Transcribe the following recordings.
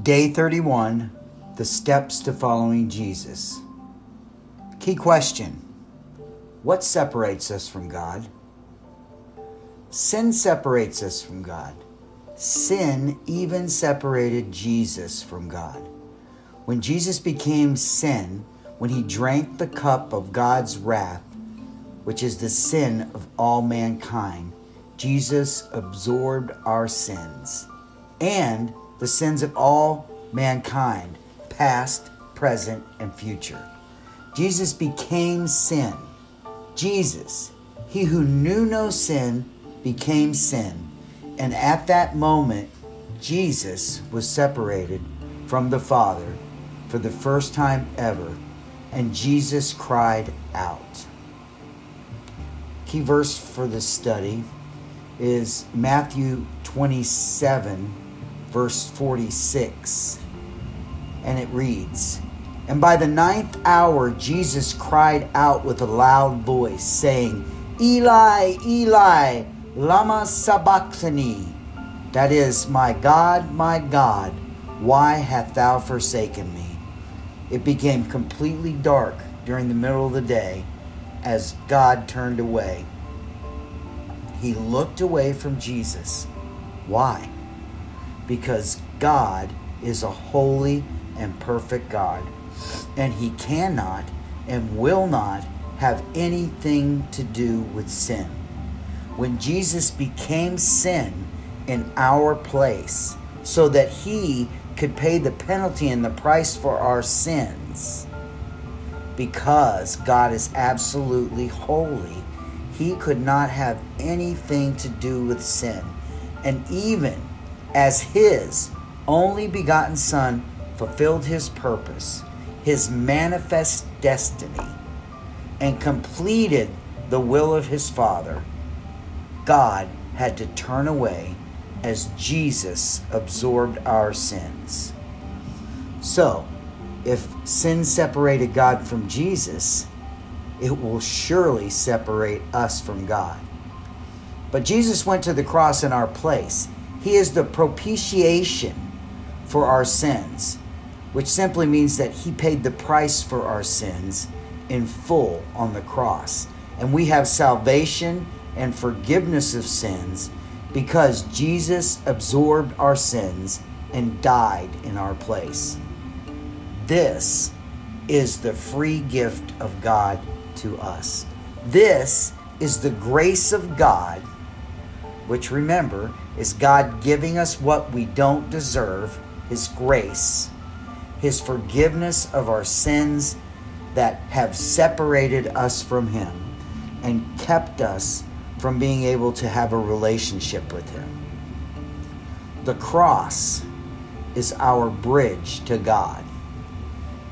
Day 31 The Steps to Following Jesus. Key question What separates us from God? Sin separates us from God. Sin even separated Jesus from God. When Jesus became sin, when he drank the cup of God's wrath, which is the sin of all mankind, Jesus absorbed our sins and the sins of all mankind, past, present, and future. Jesus became sin. Jesus, he who knew no sin, became sin. And at that moment, Jesus was separated from the Father for the first time ever, and Jesus cried out. Key verse for this study is Matthew 27 verse 46. And it reads And by the ninth hour, Jesus cried out with a loud voice, saying, Eli, Eli, Lama Sabachthani. That is, My God, my God, why hast thou forsaken me? It became completely dark during the middle of the day as God turned away. He looked away from Jesus. Why? Because God is a holy and perfect God, and He cannot and will not have anything to do with sin. When Jesus became sin in our place, so that He could pay the penalty and the price for our sins, because God is absolutely holy, He could not have anything to do with sin. And even as his only begotten Son fulfilled his purpose, his manifest destiny, and completed the will of his Father, God had to turn away as Jesus absorbed our sins. So, if sin separated God from Jesus, it will surely separate us from God. But Jesus went to the cross in our place. He is the propitiation for our sins, which simply means that He paid the price for our sins in full on the cross. And we have salvation and forgiveness of sins because Jesus absorbed our sins and died in our place. This is the free gift of God to us. This is the grace of God which remember is God giving us what we don't deserve, His grace, His forgiveness of our sins that have separated us from Him and kept us from being able to have a relationship with Him. The cross is our bridge to God.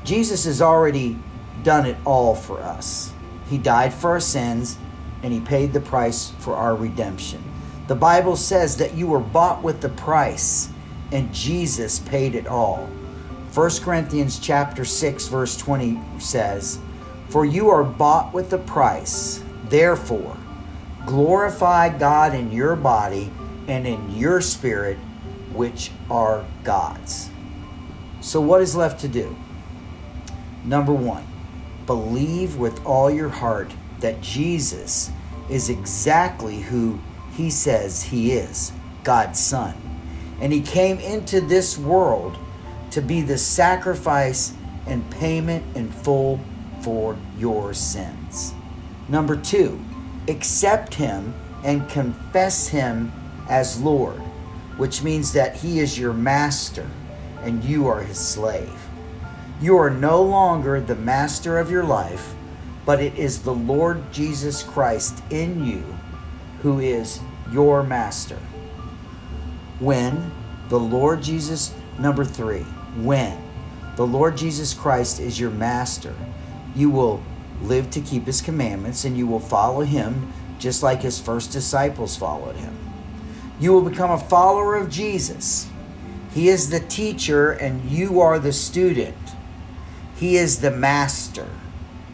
Jesus has already done it all for us. He died for our sins and He paid the price for our redemption. The Bible says that you were bought with the price and Jesus paid it all. 1 Corinthians chapter 6 verse 20 says, "For you are bought with a price. Therefore, glorify God in your body and in your spirit, which are God's." So what is left to do? Number 1, believe with all your heart that Jesus is exactly who he says he is God's Son. And he came into this world to be the sacrifice and payment in full for your sins. Number two, accept him and confess him as Lord, which means that he is your master and you are his slave. You are no longer the master of your life, but it is the Lord Jesus Christ in you who is your master. When the Lord Jesus, number three, when the Lord Jesus Christ is your master, you will live to keep his commandments and you will follow him just like his first disciples followed him. You will become a follower of Jesus. He is the teacher and you are the student. He is the master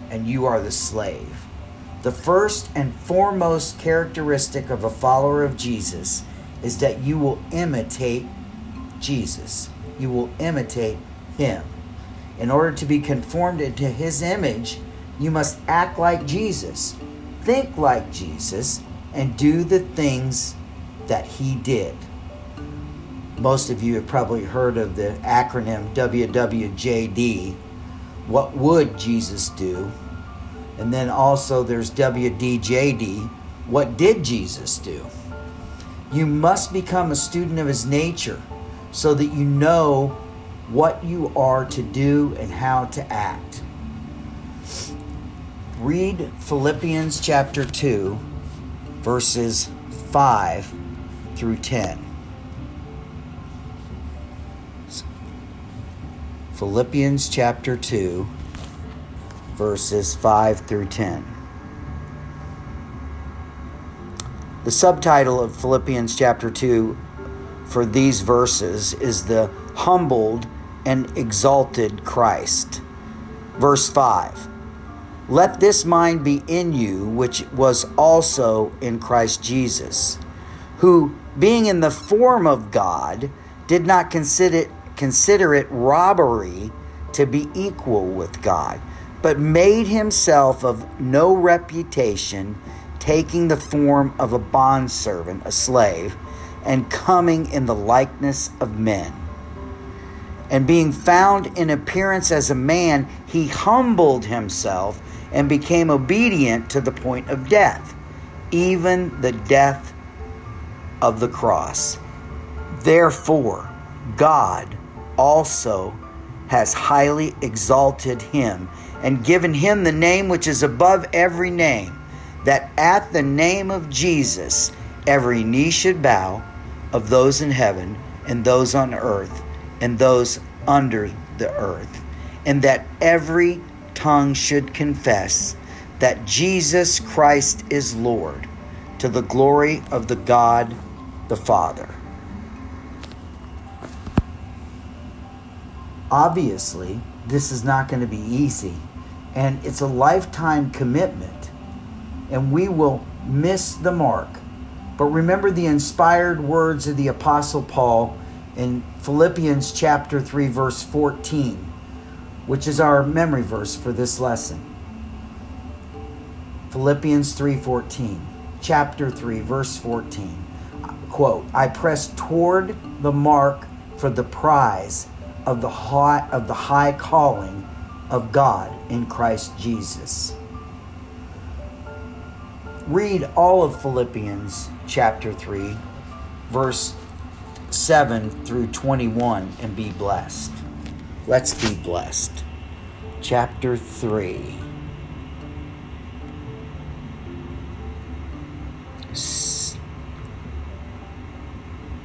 and you are the slave. The first and foremost characteristic of a follower of Jesus is that you will imitate Jesus. you will imitate him. In order to be conformed into his image, you must act like Jesus, think like Jesus, and do the things that he did. Most of you have probably heard of the acronym WWJD. What would Jesus do? And then also there's WDJD. What did Jesus do? You must become a student of his nature so that you know what you are to do and how to act. Read Philippians chapter 2, verses 5 through 10. Philippians chapter 2, verses 5 through 10. The subtitle of Philippians chapter 2 for these verses is the humbled and exalted Christ. Verse 5 Let this mind be in you, which was also in Christ Jesus, who, being in the form of God, did not consider, consider it robbery to be equal with God, but made himself of no reputation, taking the form of a bondservant, a slave, and coming in the likeness of men. And being found in appearance as a man, he humbled himself and became obedient to the point of death, even the death of the cross. Therefore, God also has highly exalted him and given him the name which is above every name, that at the name of Jesus every knee should bow of those in heaven and those on earth and those under the earth, and that every tongue should confess that Jesus Christ is Lord to the glory of the God the Father. Obviously, this is not going to be easy, and it's a lifetime commitment, and we will miss the mark. But remember the inspired words of the Apostle Paul in Philippians chapter 3 verse 14, which is our memory verse for this lesson. Philippians 3:14, chapter 3 verse 14. Quote, I press toward the mark for the prize of the high of the high calling of God in Christ Jesus. Read all of Philippians chapter 3 verse 7 through 21 and be blessed. Let's be blessed. Chapter 3.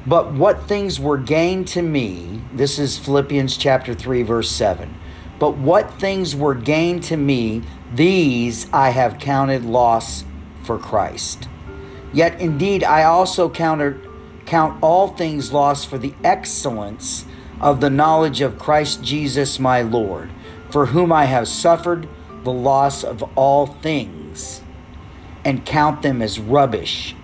But what things were gained to me, this is Philippians chapter 3, verse 7. But what things were gained to me, these I have counted loss for Christ. Yet indeed I also counted count all things lost for the excellence of the knowledge of Christ Jesus my Lord, for whom I have suffered the loss of all things, and count them as rubbish,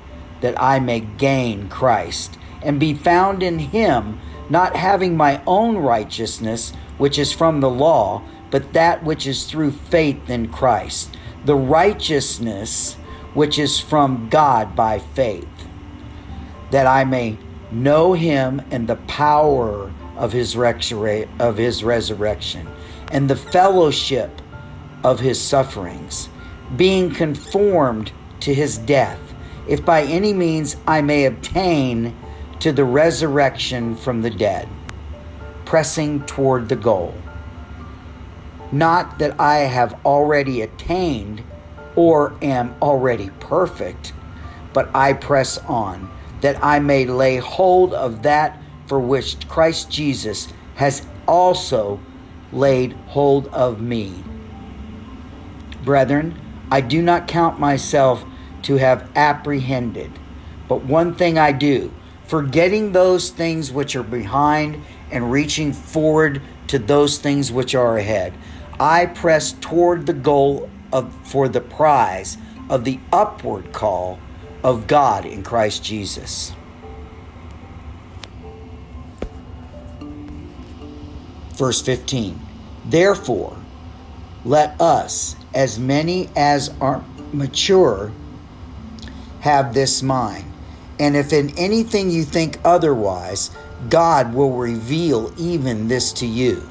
that I may gain Christ, and be found in him, not having my own righteousness, which is from the law, but that which is through faith in Christ, the righteousness which is from God by faith that I may know him and the power of his, resur- of his resurrection and the fellowship of his sufferings, being conformed to his death, if by any means I may obtain to the resurrection from the dead, pressing toward the goal. Not that I have already attained or am already perfect, but I press on that I may lay hold of that for which Christ Jesus has also laid hold of me. Brethren, I do not count myself to have apprehended, but one thing I do, forgetting those things which are behind and reaching forward to those things which are ahead. I press toward the goal of for the prize of the upward call of God in Christ Jesus. Verse 15 Therefore, let us, as many as are mature, have this mind. And if in anything you think otherwise, God will reveal even this to you.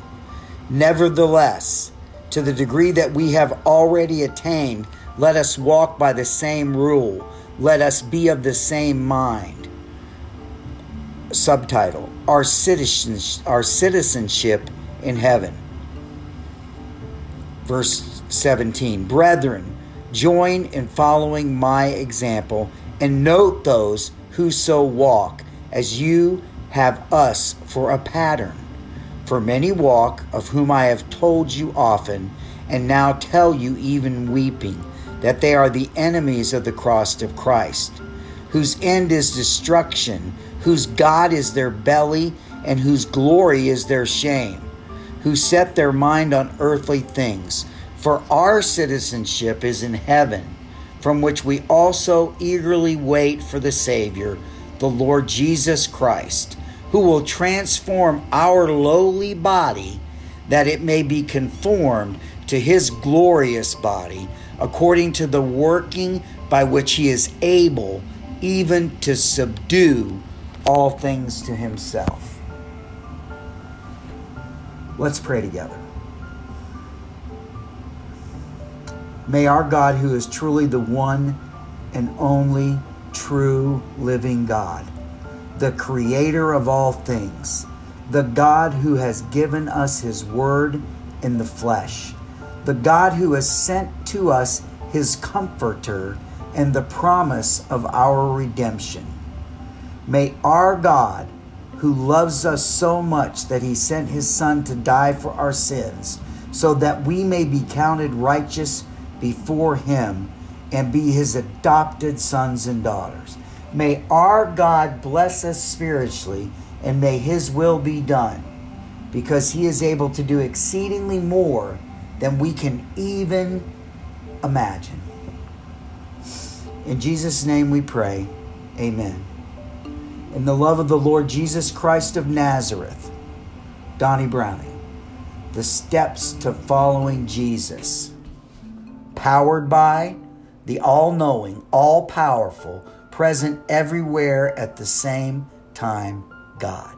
Nevertheless, to the degree that we have already attained, let us walk by the same rule. Let us be of the same mind. Subtitle Our citizenship, our citizenship in heaven. Verse 17 Brethren, join in following my example and note those who so walk as you have us for a pattern. For many walk, of whom I have told you often, and now tell you even weeping, that they are the enemies of the cross of Christ, whose end is destruction, whose God is their belly, and whose glory is their shame, who set their mind on earthly things. For our citizenship is in heaven, from which we also eagerly wait for the Savior, the Lord Jesus Christ who will transform our lowly body that it may be conformed to his glorious body, according to the working by which he is able even to subdue all things to himself. Let's pray together. May our God, who is truly the one and only true living God, the creator of all things, the God who has given us his word in the flesh, the God who has sent to us his comforter and the promise of our redemption. May our God, who loves us so much that he sent his Son to die for our sins, so that we may be counted righteous before him and be his adopted sons and daughters. May our God bless us spiritually and may His will be done because He is able to do exceedingly more than we can even imagine. In Jesus' name we pray. Amen. In the love of the Lord Jesus Christ of Nazareth, Donnie Browning, the steps to following Jesus, powered by the all knowing, all powerful, present everywhere at the same time God.